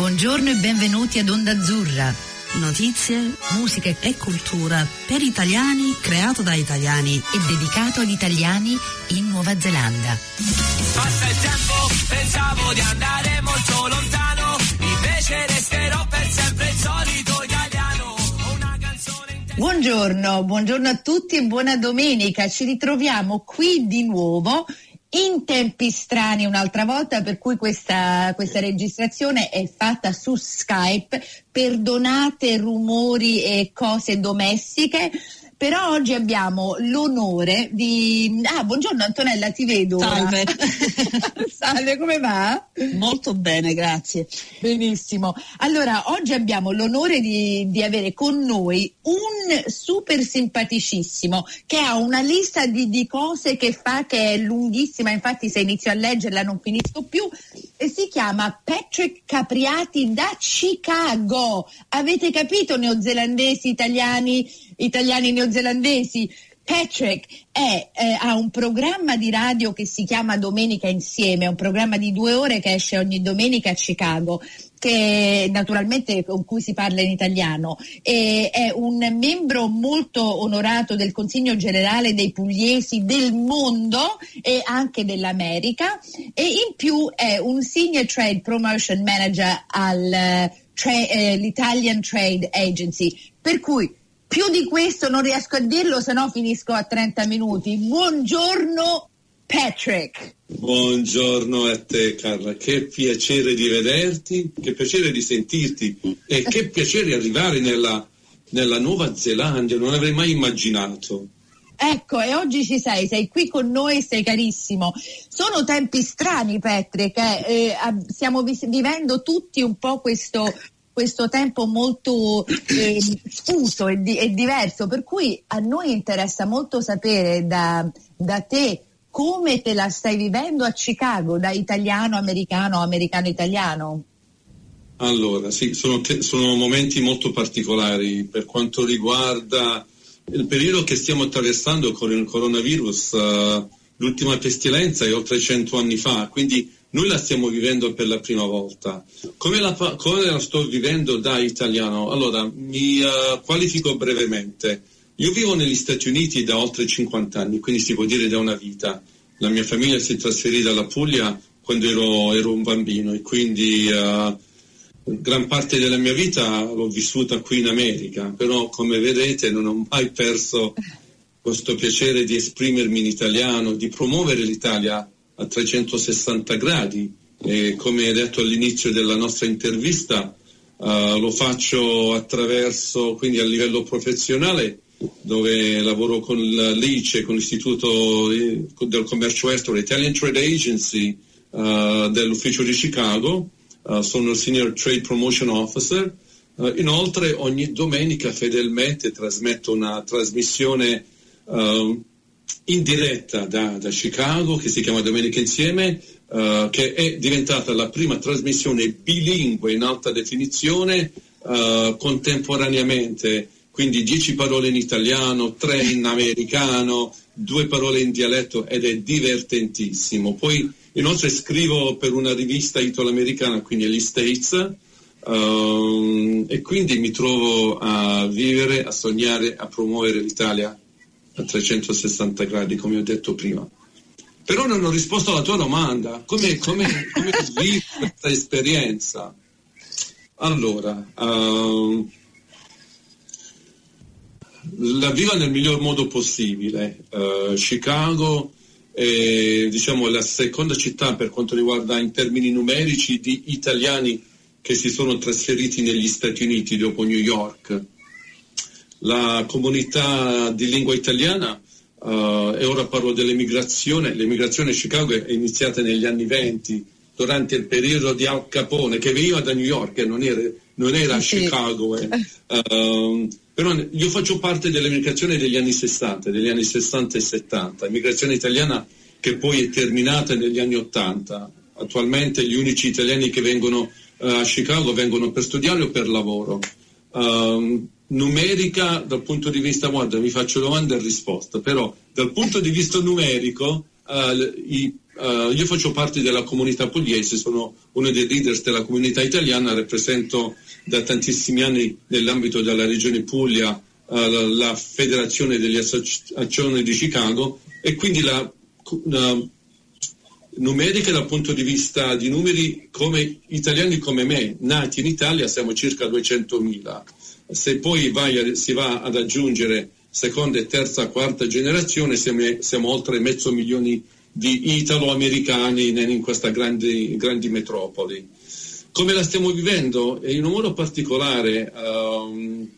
Buongiorno e benvenuti ad Onda Azzurra. Notizie, musica e cultura per italiani, creato da italiani e dedicato agli italiani in Nuova Zelanda. Passa il tempo, pensavo di andare molto lontano, invece resterò per sempre il solito italiano. Una canzone Buongiorno, buongiorno a tutti e buona domenica. Ci ritroviamo qui di nuovo in tempi strani un'altra volta, per cui questa, questa, registrazione è fatta su Skype. Perdonate rumori e cose domestiche. Però oggi abbiamo l'onore di... Ah, buongiorno Antonella, ti vedo. Salve. Salve, come va? Molto bene, grazie. Benissimo. Allora, oggi abbiamo l'onore di, di avere con noi un super simpaticissimo che ha una lista di, di cose che fa che è lunghissima, infatti se inizio a leggerla non finisco più, e si chiama Patrick Capriati da Chicago. Avete capito, neozelandesi, italiani, italiani neozelandesi? Patrick è, eh, ha un programma di radio che si chiama Domenica Insieme, un programma di due ore che esce ogni domenica a Chicago che naturalmente con cui si parla in italiano, e è un membro molto onorato del Consiglio generale dei pugliesi del mondo e anche dell'America. E in più è un Senior Trade Promotion Manager all'Italian eh, Trade Agency, per cui più di questo non riesco a dirlo, se no finisco a 30 minuti. Buongiorno Patrick. Buongiorno a te Carla, che piacere di vederti, che piacere di sentirti e che piacere arrivare nella, nella Nuova Zelanda, non avrei mai immaginato. Ecco, e oggi ci sei, sei qui con noi, sei carissimo. Sono tempi strani, Patrick, eh? Eh, stiamo vivendo tutti un po' questo, questo tempo molto eh, sfuso e, di- e, diverso, per cui a noi interessa molto sapere da, da te come te la stai vivendo a Chicago da italiano, americano, americano-italiano? Allora, sì, sono, sono, momenti molto particolari per quanto riguarda il periodo che stiamo attraversando con il coronavirus. Uh, l'ultima pestilenza è oltre 100 anni fa, quindi noi la stiamo vivendo per la prima volta. Come la, come la sto vivendo da italiano? Allora, mi uh, qualifico brevemente. Io vivo negli Stati Uniti da oltre 50 anni, quindi si può dire da una vita. La mia famiglia si è trasferita dalla Puglia quando ero, ero un bambino e quindi uh, gran parte della mia vita l'ho vissuta qui in America, però come vedete non ho mai perso questo piacere di esprimermi in italiano, di promuovere l'Italia a 360 gradi e come detto all'inizio della nostra intervista uh, lo faccio attraverso, quindi a livello professionale, dove lavoro con l'ICE, con l'Istituto del Commercio Estero, Italian Trade Agency uh, dell'ufficio di Chicago, uh, sono il Senior Trade Promotion Officer. Uh, inoltre ogni domenica fedelmente trasmetto una trasmissione in diretta da, da, Chicago che si chiama Domenica Insieme, che è diventata la prima trasmissione bilingue in alta definizione contemporaneamente quindi dieci parole in italiano, tre in americano, due parole in dialetto ed è divertentissimo. Poi inoltre scrivo per una rivista italo-americana, quindi agli States, um, e quindi mi trovo a vivere, a sognare, a promuovere l'Italia a 360 gradi, come ho detto prima. Però non ho risposto alla tua domanda, come, come, come vivi questa esperienza? Allora, um, la viva nel miglior modo possibile. Uh, Chicago è diciamo, la seconda città per quanto riguarda in termini numerici di italiani che si sono trasferiti negli Stati Uniti dopo New York. La comunità di lingua italiana, uh, e ora parlo dell'emigrazione, l'emigrazione a Chicago è iniziata negli anni 20, durante il periodo di Al Capone, che veniva da New York e non era, non era a Chicago. Eh. Uh, però io faccio parte dell'emigrazione degli anni 60, degli anni 60 e 70, emigrazione italiana che poi è terminata negli anni 80. Attualmente gli unici italiani che vengono uh, a Chicago vengono per studiare o per lavoro. Um, numerica dal punto di vista, guarda, mi faccio domanda e risposta, però dal punto di vista numerico uh, i, uh, io faccio parte della comunità pugliese, sono uno dei leaders della comunità italiana, rappresento da tantissimi anni nell'ambito della regione Puglia uh, la, Federazione delle Associazioni di Chicago e quindi la, la numerica dal punto di vista di numeri come italiani come me, nati in Italia, siamo circa 200.000. Se poi vai, si va ad aggiungere seconda, terza, quarta generazione, siamo, siamo oltre mezzo milione di italo-americani in queste grandi, grandi, metropoli. Come la stiamo vivendo? In un modo particolare um,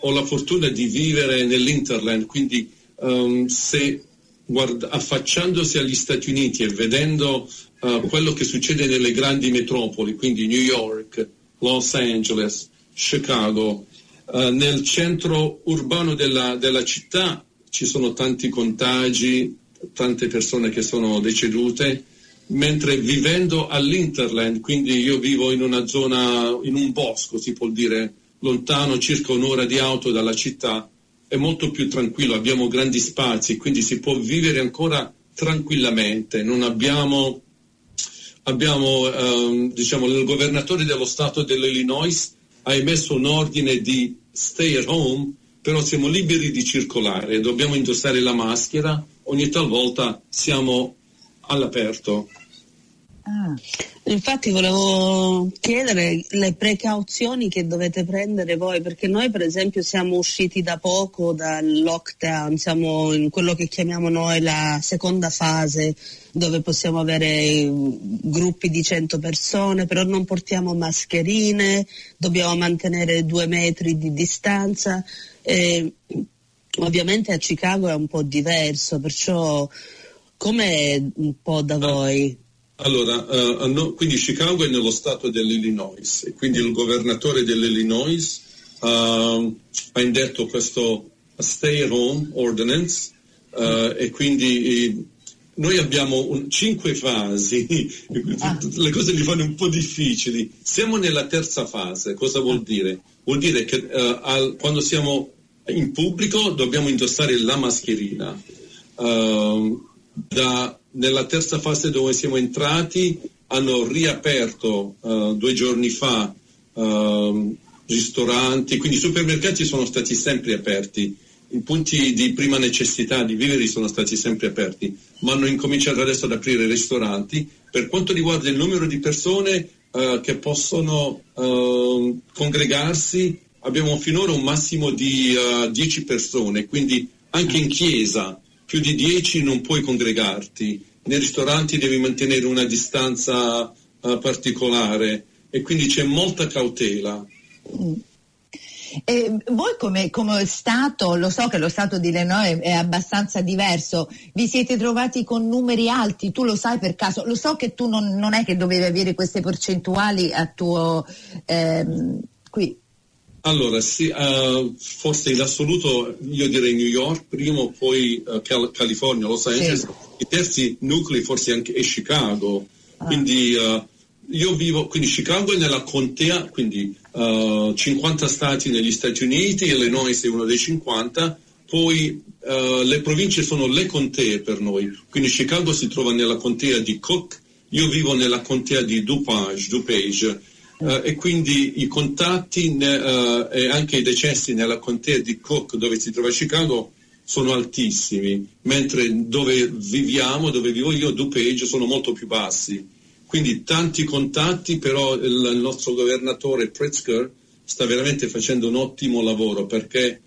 ho la fortuna di vivere nell'Interland, quindi um, se guarda, affacciandosi agli Stati Uniti e vedendo uh, quello che succede nelle grandi metropoli, quindi New York, Los Angeles, Chicago, uh, nel centro urbano della, della città ci sono tanti contagi, tante persone che sono decedute, mentre vivendo all'Interland, quindi io vivo in una zona, in un bosco, si può dire, lontano circa un'ora di auto dalla città, è molto più tranquillo, abbiamo grandi spazi, quindi si può vivere ancora tranquillamente. Non abbiamo, abbiamo ehm, diciamo, il governatore dello Stato dell'Illinois ha emesso un ordine di stay at home, però siamo liberi di circolare, dobbiamo indossare la maschera, ogni talvolta siamo all'aperto. Ah. Infatti volevo chiedere le precauzioni che dovete prendere voi, perché noi per esempio siamo usciti da poco dal lockdown, siamo in quello che chiamiamo noi la seconda fase, dove possiamo avere gruppi di 100 persone, però non portiamo mascherine, dobbiamo mantenere due metri di distanza. E, ovviamente a Chicago è un po' diverso, perciò com'è un po' da voi? Allora, uh, quindi Chicago è nello stato dell'Illinois e quindi il governatore dell'Illinois uh, ha indetto questo stay at home ordinance uh, e quindi eh, noi abbiamo un, cinque fasi, ah. le cose li fanno un po' difficili. Siamo nella terza fase, cosa vuol dire? Vuol dire che al, quando siamo in pubblico dobbiamo indossare la mascherina. Da nella terza fase dove siamo entrati hanno riaperto uh, due giorni fa uh, ristoranti, quindi i supermercati sono stati sempre aperti, i punti di prima necessità di vivere sono stati sempre aperti, ma hanno incominciato adesso ad aprire ristoranti. Per quanto riguarda il numero di persone uh, che possono congregarsi, abbiamo finora un massimo di 10 persone, quindi anche in chiesa più di 10 non puoi congregarti, nei ristoranti devi mantenere una distanza uh, particolare e quindi c'è molta cautela. Mm. Eh, voi come, come, Stato, lo so che lo Stato di Illinois è abbastanza diverso, vi siete trovati con numeri alti, tu lo sai per caso, lo so che tu non, non è che dovevi avere queste percentuali a tuo ehm, qui. Allora, sì, uh, forse in assoluto io direi New York primo, poi uh, Cal- California, Los Angeles, sì. i terzi nuclei forse anche è Chicago. Ah. Quindi uh, io vivo, quindi Chicago è nella contea, quindi 50 stati negli Stati Uniti, Illinois è uno dei 50, poi le province sono le contee per noi, quindi Chicago si trova nella contea di Cook, io vivo nella contea di DuPage, DuPage Uh, e quindi i contatti ne, uh, e anche i decessi nella contea di Cook dove si trova Chicago sono altissimi, mentre dove viviamo, dove vivo io, DuPage, sono molto più bassi. Quindi tanti contatti, però il, il nostro governatore Pritzker sta veramente facendo un ottimo lavoro perché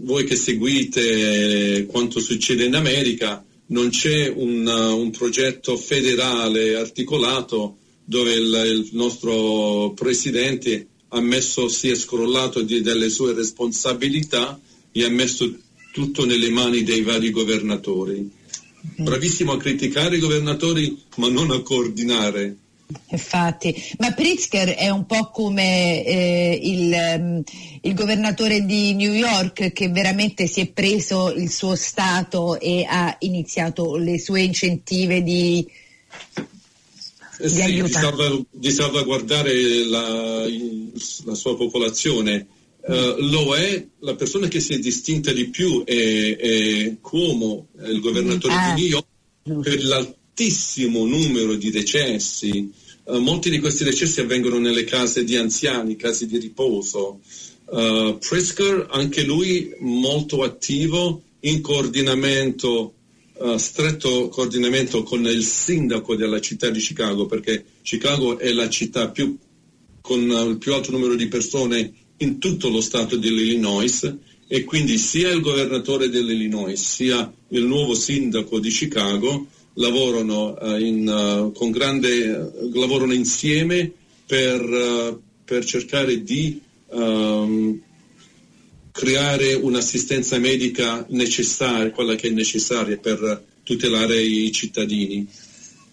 voi che seguite quanto succede in America, non c'è un, un progetto federale articolato dove il, il nostro presidente ha messo, si è scrollato di, delle sue responsabilità e ha messo tutto nelle mani dei vari governatori. Mm. Bravissimo a criticare i governatori, ma non a coordinare. Infatti, ma Pritzker è un po' come eh, il, um, il, governatore di New York che veramente si è preso il suo Stato e ha iniziato le sue incentive di eh sì, di, salva, di, salvaguardare la, la sua popolazione. Uh, lo è, la persona che si è distinta di più è, è Cuomo, il governatore ah. di New York, per la altissimo numero di decessi. Uh, molti di questi decessi avvengono nelle case di anziani, case di riposo. Uh, Prisker, anche lui molto attivo in coordinamento, uh, stretto coordinamento con il sindaco della città di Chicago, perché Chicago è la città più, con il più alto numero di persone in tutto lo stato dell'Illinois e quindi sia il governatore dell'Illinois sia il nuovo sindaco di Chicago lavorano, uh, in, con grande, lavorano insieme per, per cercare di um, creare un'assistenza medica necessaria, quella che è necessaria per tutelare i cittadini.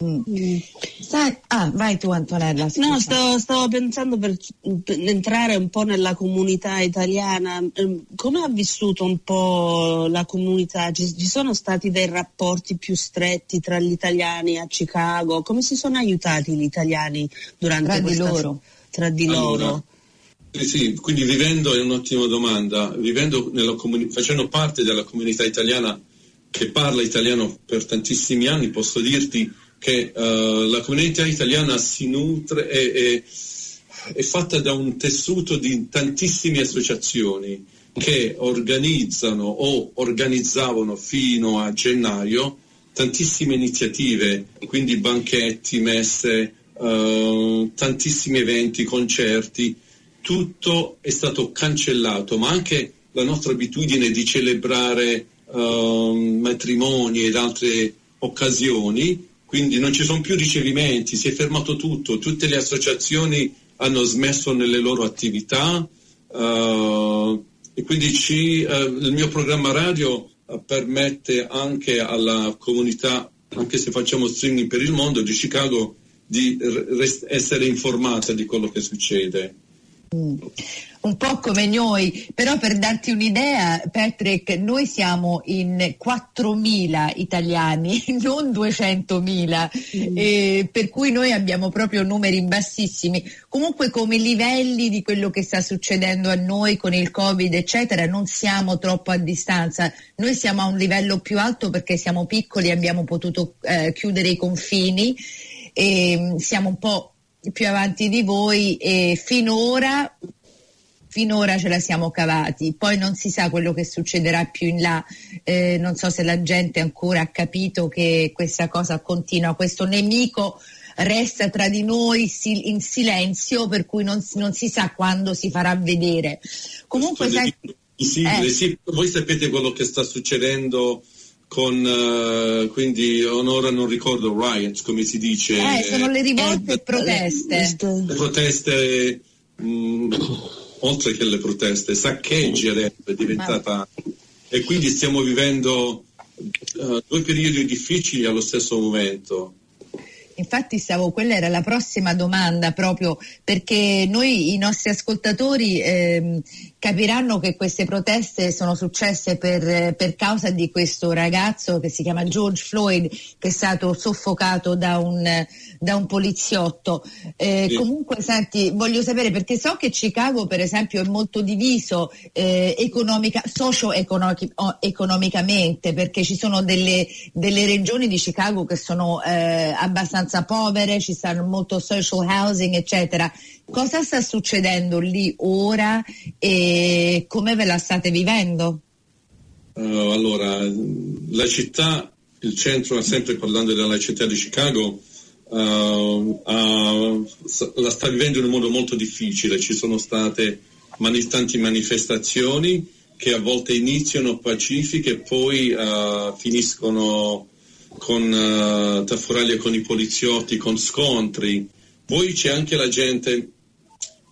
Mm. Sai, ah, vai tu Antonella. Scusa. No, stavo, stavo pensando per, per, entrare un po' nella comunità italiana, ehm, come ha vissuto un po' la comunità? Ci, ci, sono stati dei rapporti più stretti tra gli italiani a Chicago? Come si sono aiutati gli italiani durante tra questa di loro? Tra di allora, loro? Sì, sì, quindi vivendo, è un'ottima domanda, vivendo comuni- facendo parte della comunità italiana che parla italiano per tantissimi anni, posso dirti che uh, la comunità italiana si nutre e, e, è fatta da un tessuto di tantissime associazioni che organizzano o organizzavano fino a gennaio tantissime iniziative, quindi banchetti, messe, uh, tantissimi eventi, concerti, tutto è stato cancellato, ma anche la nostra abitudine di celebrare uh, matrimoni ed altre occasioni quindi non ci sono più ricevimenti, si è fermato tutto, tutte le associazioni hanno smesso nelle loro attività uh, e quindi ci, uh, il mio programma radio uh, permette anche alla comunità, anche se facciamo streaming per il mondo, di Chicago di essere informata di quello che succede. Mm un po' come noi, però per darti un'idea, Patrick, noi siamo in 4.000 italiani, non 200.000, mm. eh, per cui noi abbiamo proprio numeri bassissimi. Comunque come livelli di quello che sta succedendo a noi con il Covid, eccetera, non siamo troppo a distanza. Noi siamo a un livello più alto perché siamo piccoli, abbiamo potuto eh, chiudere i confini e mm, siamo un po' più avanti di voi e finora finora ce la siamo cavati, poi non si sa quello che succederà più in là, eh, non so se la gente ancora ha capito che questa cosa continua, questo nemico resta tra di noi in silenzio per cui non, non si sa quando si farà vedere. Comunque sai, sì, eh. sì, voi sapete quello che sta succedendo con uh, quindi ora non ricordo riots come si dice eh, sono le rivolte e proteste le proteste mh, mm, oltre che le proteste, saccheggi adesso è diventata... E quindi stiamo vivendo uh, due periodi difficili allo stesso momento. Infatti stavo, quella era la prossima domanda proprio perché noi i nostri ascoltatori ehm, capiranno che queste proteste sono successe per, per, causa di questo ragazzo che si chiama George Floyd che è stato soffocato da un, da un poliziotto. Eh, sì. Comunque senti, voglio sapere perché so che Chicago per esempio è molto diviso eh, economica, socio-economicamente perché ci sono delle, delle, regioni di Chicago che sono eh, abbastanza povere, ci stanno molto social housing eccetera. Cosa sta succedendo lì ora e come ve la state vivendo? Uh, allora, la città, il centro, sempre parlando della città di Chicago, uh, uh, la sta vivendo in un modo molto difficile. Ci sono state mani- tante manifestazioni che a volte iniziano pacifiche e poi finiscono con uh, tafferaglie con i poliziotti, con scontri. Poi c'è anche la gente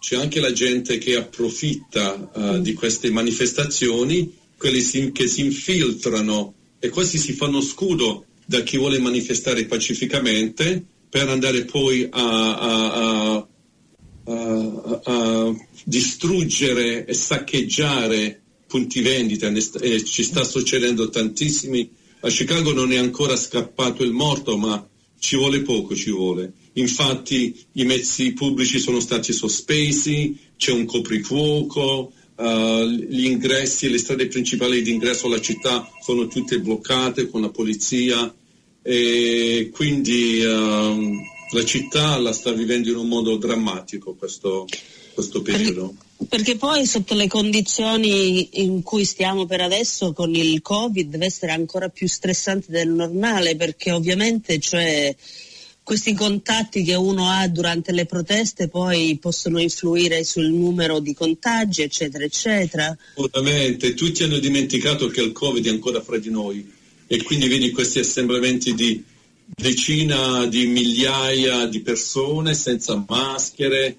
c'è anche la gente che approfitta uh, di queste manifestazioni, quelli si, che si infiltrano e quasi si fanno scudo da chi vuole manifestare pacificamente per andare poi a, a, a, a distruggere e saccheggiare punti vendita e ci sta succedendo tantissimi. A Chicago non è ancora scappato il morto, ma ci vuole poco, ci vuole. Infatti i mezzi pubblici sono stati sospesi, c'è un coprifuoco, uh, gli ingressi le strade principali di ingresso alla città sono tutte bloccate con la polizia e quindi ehm, la città la sta vivendo in un modo drammatico questo, questo periodo. Perché, poi sotto le condizioni in cui stiamo per adesso con il Covid deve essere ancora più stressante del normale perché ovviamente cioè, questi contatti che uno ha durante le proteste poi possono influire sul numero di contagi, eccetera, eccetera. Assolutamente, tutti hanno dimenticato che il Covid è ancora fra di noi e quindi vedi questi assembramenti di decina di migliaia di persone senza maschere.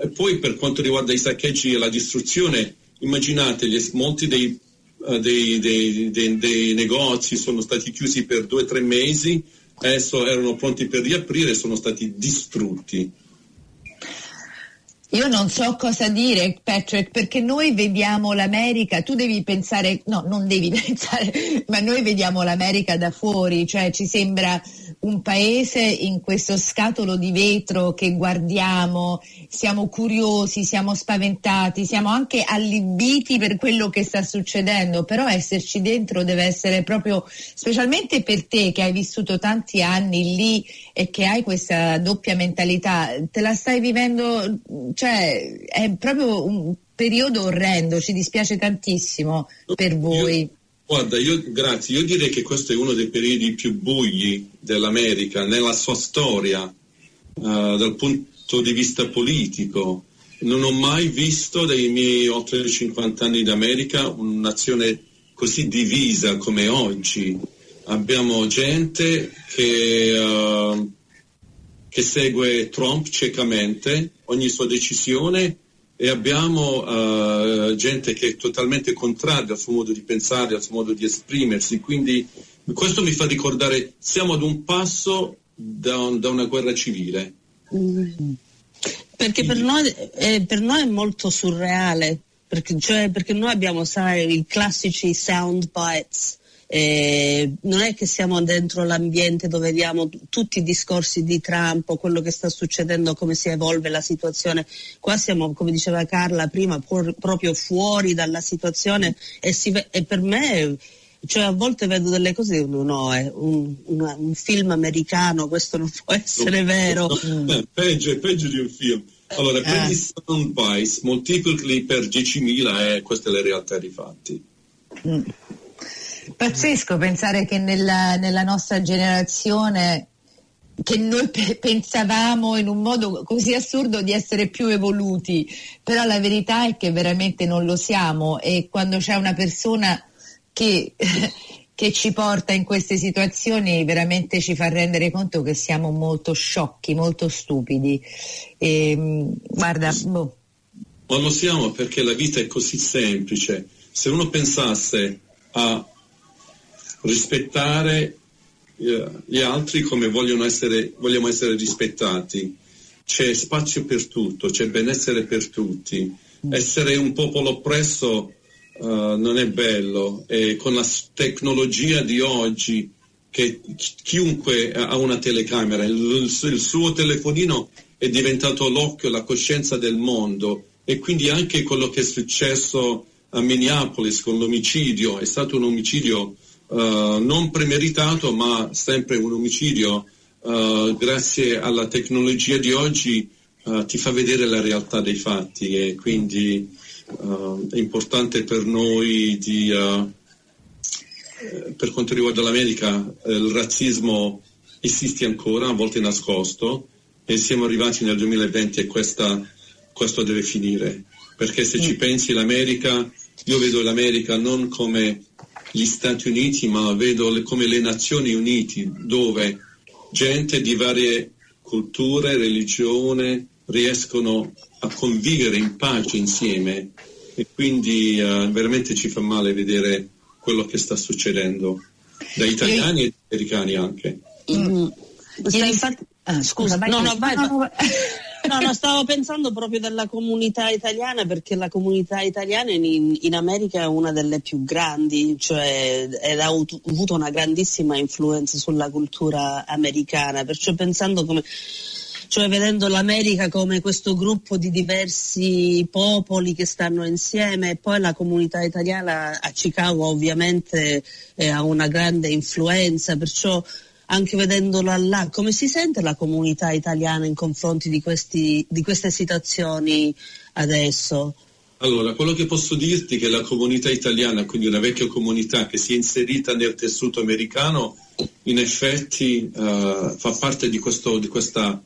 E poi per quanto riguarda i saccheggi e la distruzione, immaginate, gli, molti dei, uh, dei, dei, dei negozi sono stati chiusi per due o tre mesi adesso erano pronti per riaprire e sono stati distrutti. Io non so cosa dire, Patrick, perché noi vediamo l'America, tu devi pensare, no, non devi pensare, ma noi vediamo l'America da fuori, cioè ci sembra un paese in questo scatolo di vetro che guardiamo, siamo curiosi, siamo spaventati, siamo anche allibiti per quello che sta succedendo, però esserci dentro deve essere proprio, specialmente per te che hai vissuto tanti anni lì e che hai questa doppia mentalità, te la stai vivendo, cioè è proprio un periodo orrendo, ci dispiace tantissimo per voi. Io Guarda, io, grazie. Io direi che questo è uno dei periodi più bui dell'America nella sua storia, uh, dal punto di vista politico. Non ho mai visto dai miei oltre 50 anni d'America una nazione così divisa come oggi. Abbiamo gente che, uh, che segue Trump ciecamente, ogni sua decisione e abbiamo uh, gente che è totalmente contraria al suo modo di pensare, al suo modo di esprimersi, quindi questo mi fa ricordare siamo ad un passo da, un, da una guerra civile. Perché per noi, eh, per noi, è molto surreale, perché, cioè, perché noi abbiamo, sai, i classici sound bites eh, non è che siamo dentro l'ambiente dove vediamo tutti i discorsi di Trump o quello che sta succedendo, come si evolve la situazione. Qua siamo, come diceva Carla prima, por- proprio fuori dalla situazione e, ve- e per me cioè a volte vedo delle cose e no, è un, una, un, film americano, questo non può essere no, vero. No, eh, peggio, è peggio di un film. Allora, per eh. gli soundbites, moltipli per 10.000 e eh, questa è la realtà dei fatti. Mm. Pazzesco pensare che nella, nella nostra generazione che noi pe- pensavamo in un modo così assurdo di essere più evoluti, però la verità è che veramente non lo siamo e quando c'è una persona che, che ci porta in queste situazioni veramente ci fa rendere conto che siamo molto sciocchi, molto stupidi. E, guarda, boh. Ma lo siamo perché la vita è così semplice. Se uno pensasse a rispettare eh, gli altri come essere, vogliamo essere rispettati. C'è spazio per tutto, c'è benessere per tutti. Mm. Essere un popolo oppresso uh, non è bello e con la tecnologia di oggi che chiunque ha una telecamera, il, il suo telefonino è diventato l'occhio, la coscienza del mondo e quindi anche quello che è successo a Minneapolis con l'omicidio è stato un omicidio uh, non premeritato ma sempre un omicidio uh, grazie alla tecnologia di oggi uh, ti fa vedere la realtà dei fatti e quindi è importante per noi di, per quanto riguarda l'America il razzismo esiste ancora, a volte nascosto e siamo arrivati nel 2020 e questa, questo deve finire perché se ci mm. pensi l'America io vedo l'America non come gli Stati Uniti, ma vedo le, come le Nazioni Unite, dove gente di varie culture, religione riescono a convivere in pace insieme e quindi uh, veramente ci fa male vedere quello che sta succedendo da italiani e americani anche. Mm. Infatti... Ah, scusa, no, no, vai, vai. No, no, stavo pensando proprio della comunità italiana perché la comunità italiana in, in America è una delle più grandi, cioè ha avuto una grandissima influenza sulla cultura americana, perciò pensando come cioè vedendo l'America come questo gruppo di diversi popoli che stanno insieme e poi la comunità italiana a Chicago ovviamente eh, ha una grande influenza, perciò anche vedendola là, come si sente la comunità italiana in confronti di, questi, di queste situazioni adesso? Allora, quello che posso dirti è che la comunità italiana, quindi una vecchia comunità che si è inserita nel tessuto americano, in effetti uh, fa parte di, questo, di questa,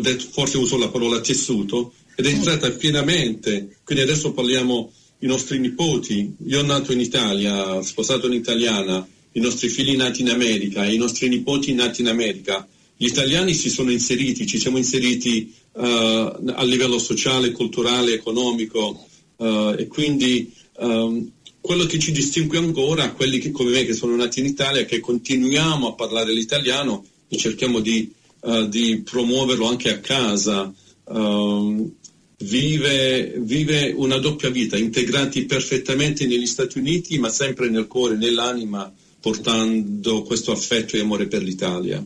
detto, forse uso la parola tessuto, ed è entrata pienamente, quindi adesso parliamo i nostri nipoti, io nato in Italia, sposato un'italiana, i nostri figli nati in America, i nostri nipoti nati in America, gli italiani si sono inseriti, ci siamo inseriti uh, a livello sociale, culturale, economico uh, e quindi um, quello che ci distingue ancora, quelli che, come me che sono nati in Italia, che continuiamo a parlare l'italiano e cerchiamo di, uh, di promuoverlo anche a casa. Um, vive, vive, una doppia vita, integrati perfettamente negli Stati Uniti, ma sempre nel cuore, nell'anima, portando questo affetto e amore per l'Italia.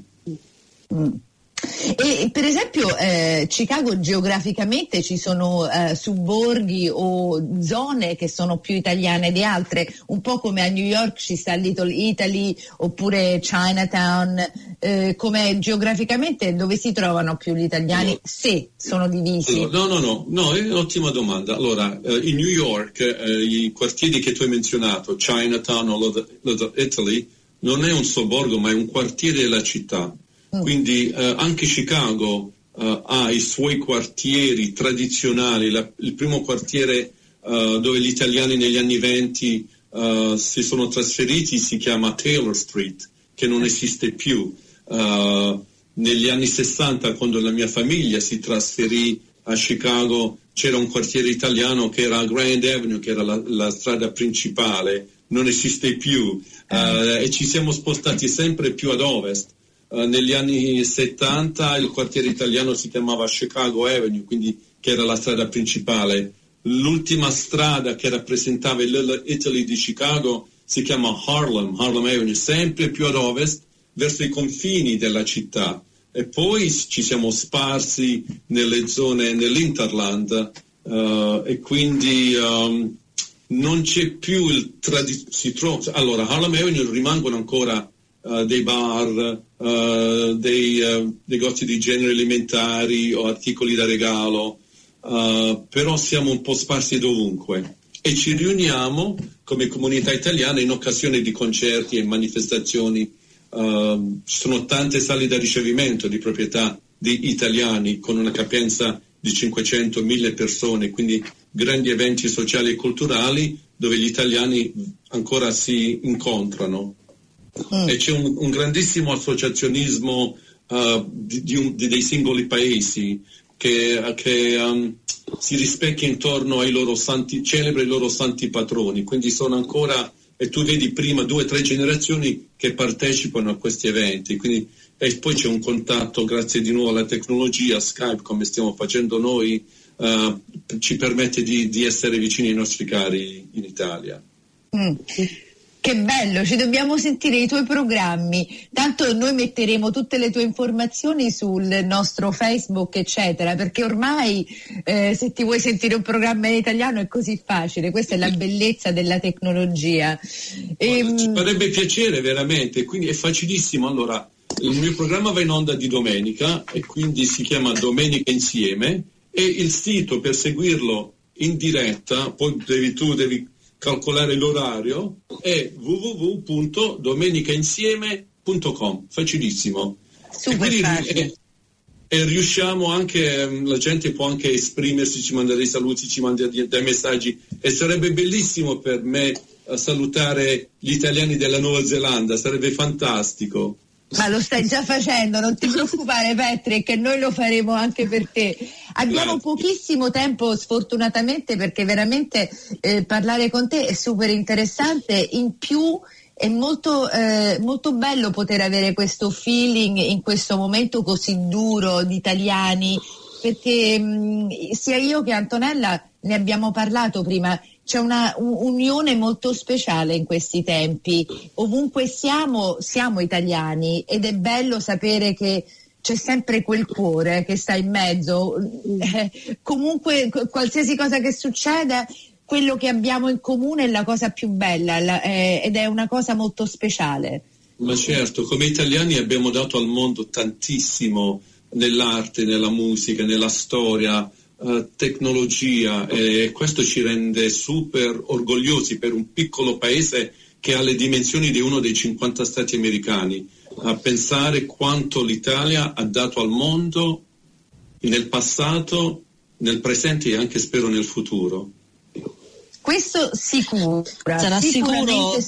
Mm. E per esempio eh, Chicago geograficamente ci sono eh, subborghi o zone che sono più italiane di altre, un po' come a New York ci sta Little Italy oppure Chinatown, eh, come geograficamente dove si trovano più gli italiani no. se sono divisi? No, no, no, no, è un'ottima domanda. Allora, eh, in New York eh, i quartieri che tu hai menzionato, Chinatown o Little Italy, non è un sobborgo ma è un quartiere della città. Quindi eh, anche Chicago eh, ha i suoi quartieri tradizionali, la, il primo quartiere eh, dove gli italiani negli anni venti eh, si sono trasferiti si chiama Taylor Street, che non esiste più. Eh, negli anni 60, quando la mia famiglia si trasferì a Chicago, c'era un quartiere italiano che era Grand Avenue, che era la, la strada principale, non esiste più uh, e ci siamo spostati sempre più ad ovest. Eh, negli anni 70 il quartiere italiano si chiamava Chicago Avenue, quindi che era la strada principale. L'ultima strada che rappresentava il Italy di Chicago si chiama Harlem, Harlem Avenue, sempre più ad ovest, verso i confini della città. E poi ci siamo sparsi nelle zone, nell'Interland, uh, e quindi um, non c'è più il tradizionale. Allora, Harlem Avenue rimangono ancora uh, dei bar, uh, dei uh, negozi di generi alimentari o articoli da regalo, però siamo un po' sparsi dovunque e ci riuniamo come comunità italiana in occasione di concerti e manifestazioni. ci sono tante sale da ricevimento di proprietà di italiani con una capienza di 500-1000 persone, quindi grandi eventi sociali e culturali dove gli italiani ancora si incontrano mm. e c'è un, un, grandissimo associazionismo uh, di, di un, di dei singoli paesi che, che um, si rispecchia intorno ai loro santi, celebra i loro santi patroni, quindi sono ancora, e tu vedi prima due o tre generazioni che partecipano a questi eventi, quindi, e poi c'è un contatto grazie di nuovo alla tecnologia, Skype come stiamo facendo noi, uh, ci permette di, di, essere vicini ai nostri cari in Italia. Mm. Che bello, ci dobbiamo sentire i tuoi programmi. Tanto noi metteremo tutte le tue informazioni sul nostro Facebook, eccetera, perché ormai eh, se ti vuoi sentire un programma in italiano è così facile. Questa è la bellezza della tecnologia. E, ehm, ci farebbe piacere veramente, quindi è facilissimo. Allora, il mio programma va in onda di domenica e quindi si chiama Domenica Insieme e il sito per seguirlo in diretta, poi devi, tu devi calcolare l'orario è www.domenicainsieme.com, facilissimo. Super e, facile. E, e, riusciamo anche, ehm, la gente può anche esprimersi, ci manda dei saluti, ci manda dei, messaggi e sarebbe bellissimo per me uh, salutare gli italiani della Nuova Zelanda, sarebbe fantastico. Ma lo stai già facendo, non ti preoccupare Patrick, noi lo faremo anche per te. Abbiamo pochissimo tempo sfortunatamente perché veramente eh, parlare con te è super interessante, in più è molto, eh, molto bello poter avere questo feeling in questo momento così duro di italiani perché mh, sia io che Antonella ne abbiamo parlato prima, c'è una unione molto speciale in questi tempi. Ovunque siamo, siamo italiani ed è bello sapere che c'è sempre quel cuore che sta in mezzo. Eh, comunque, qualsiasi cosa che succeda, quello che abbiamo in comune è la cosa più bella la, eh, ed è una cosa molto speciale. Ma certo, come italiani abbiamo dato al mondo tantissimo nell'arte, nella musica, nella storia, eh, tecnologia e questo ci rende super orgogliosi per un piccolo paese che ha le dimensioni di uno dei 50 stati americani, a pensare quanto l'Italia ha dato al mondo nel passato, nel presente e anche spero nel futuro. Questo sicuro. Sarà sicuro.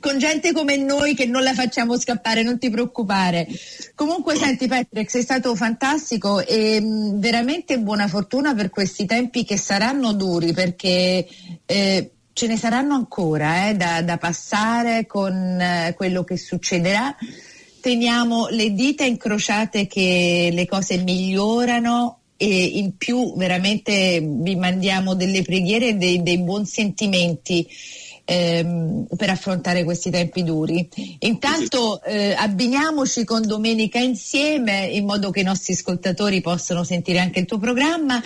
Con gente come noi che non la facciamo scappare, non ti preoccupare. Comunque senti Patrick, sei stato fantastico e mh, veramente buona fortuna per questi tempi che saranno duri perché eh, ce ne saranno ancora eh, da, da, passare con eh, quello che succederà. Teniamo le dita incrociate che le cose migliorano e in più veramente vi mandiamo delle preghiere e dei, dei buoni sentimenti ehm, per affrontare questi tempi duri. Intanto eh, abbiniamoci con Domenica insieme in modo che i nostri ascoltatori possano sentire anche il tuo programma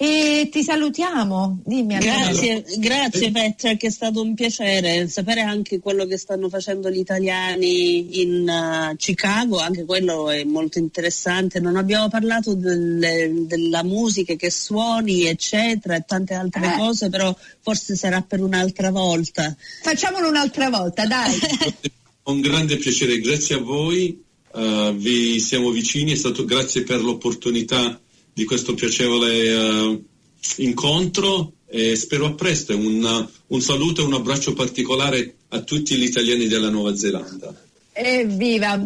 e ti salutiamo. Dimmi grazie, grazie Petra, che è stato un piacere sapere anche quello che stanno facendo gli italiani in uh, Chicago, anche quello è molto interessante. Non abbiamo parlato delle, della musica che suoni, eccetera, e tante altre eh. cose, però forse sarà per un'altra volta. Facciamolo un'altra volta, dai. un grande piacere, grazie a voi. Uh, vi siamo vicini, è stato grazie per l'opportunità di questo piacevole uh, incontro e spero a presto. Un, un saluto e un abbraccio particolare a tutti gli italiani della Nuova Zelanda. Evviva,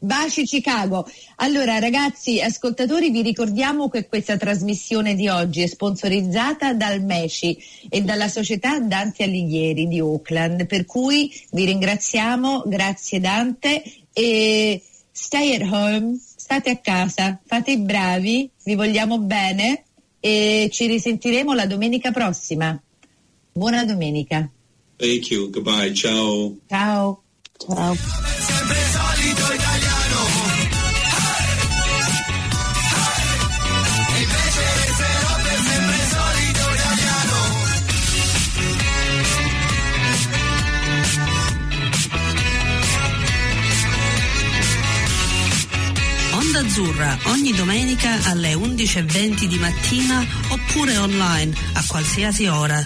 baci Chicago. Allora ragazzi, ascoltatori, vi ricordiamo che questa trasmissione di oggi è sponsorizzata dal MECI e dalla società Dante Alighieri di Auckland, per cui vi ringraziamo, grazie Dante e stay at home, state a casa, fate i bravi, vi vogliamo bene e ci risentiremo la domenica prossima. Buona domenica. Thank you, goodbye, ciao. Ciao. Ciao. Azzurra ogni domenica alle 11.20 di mattina oppure online a qualsiasi ora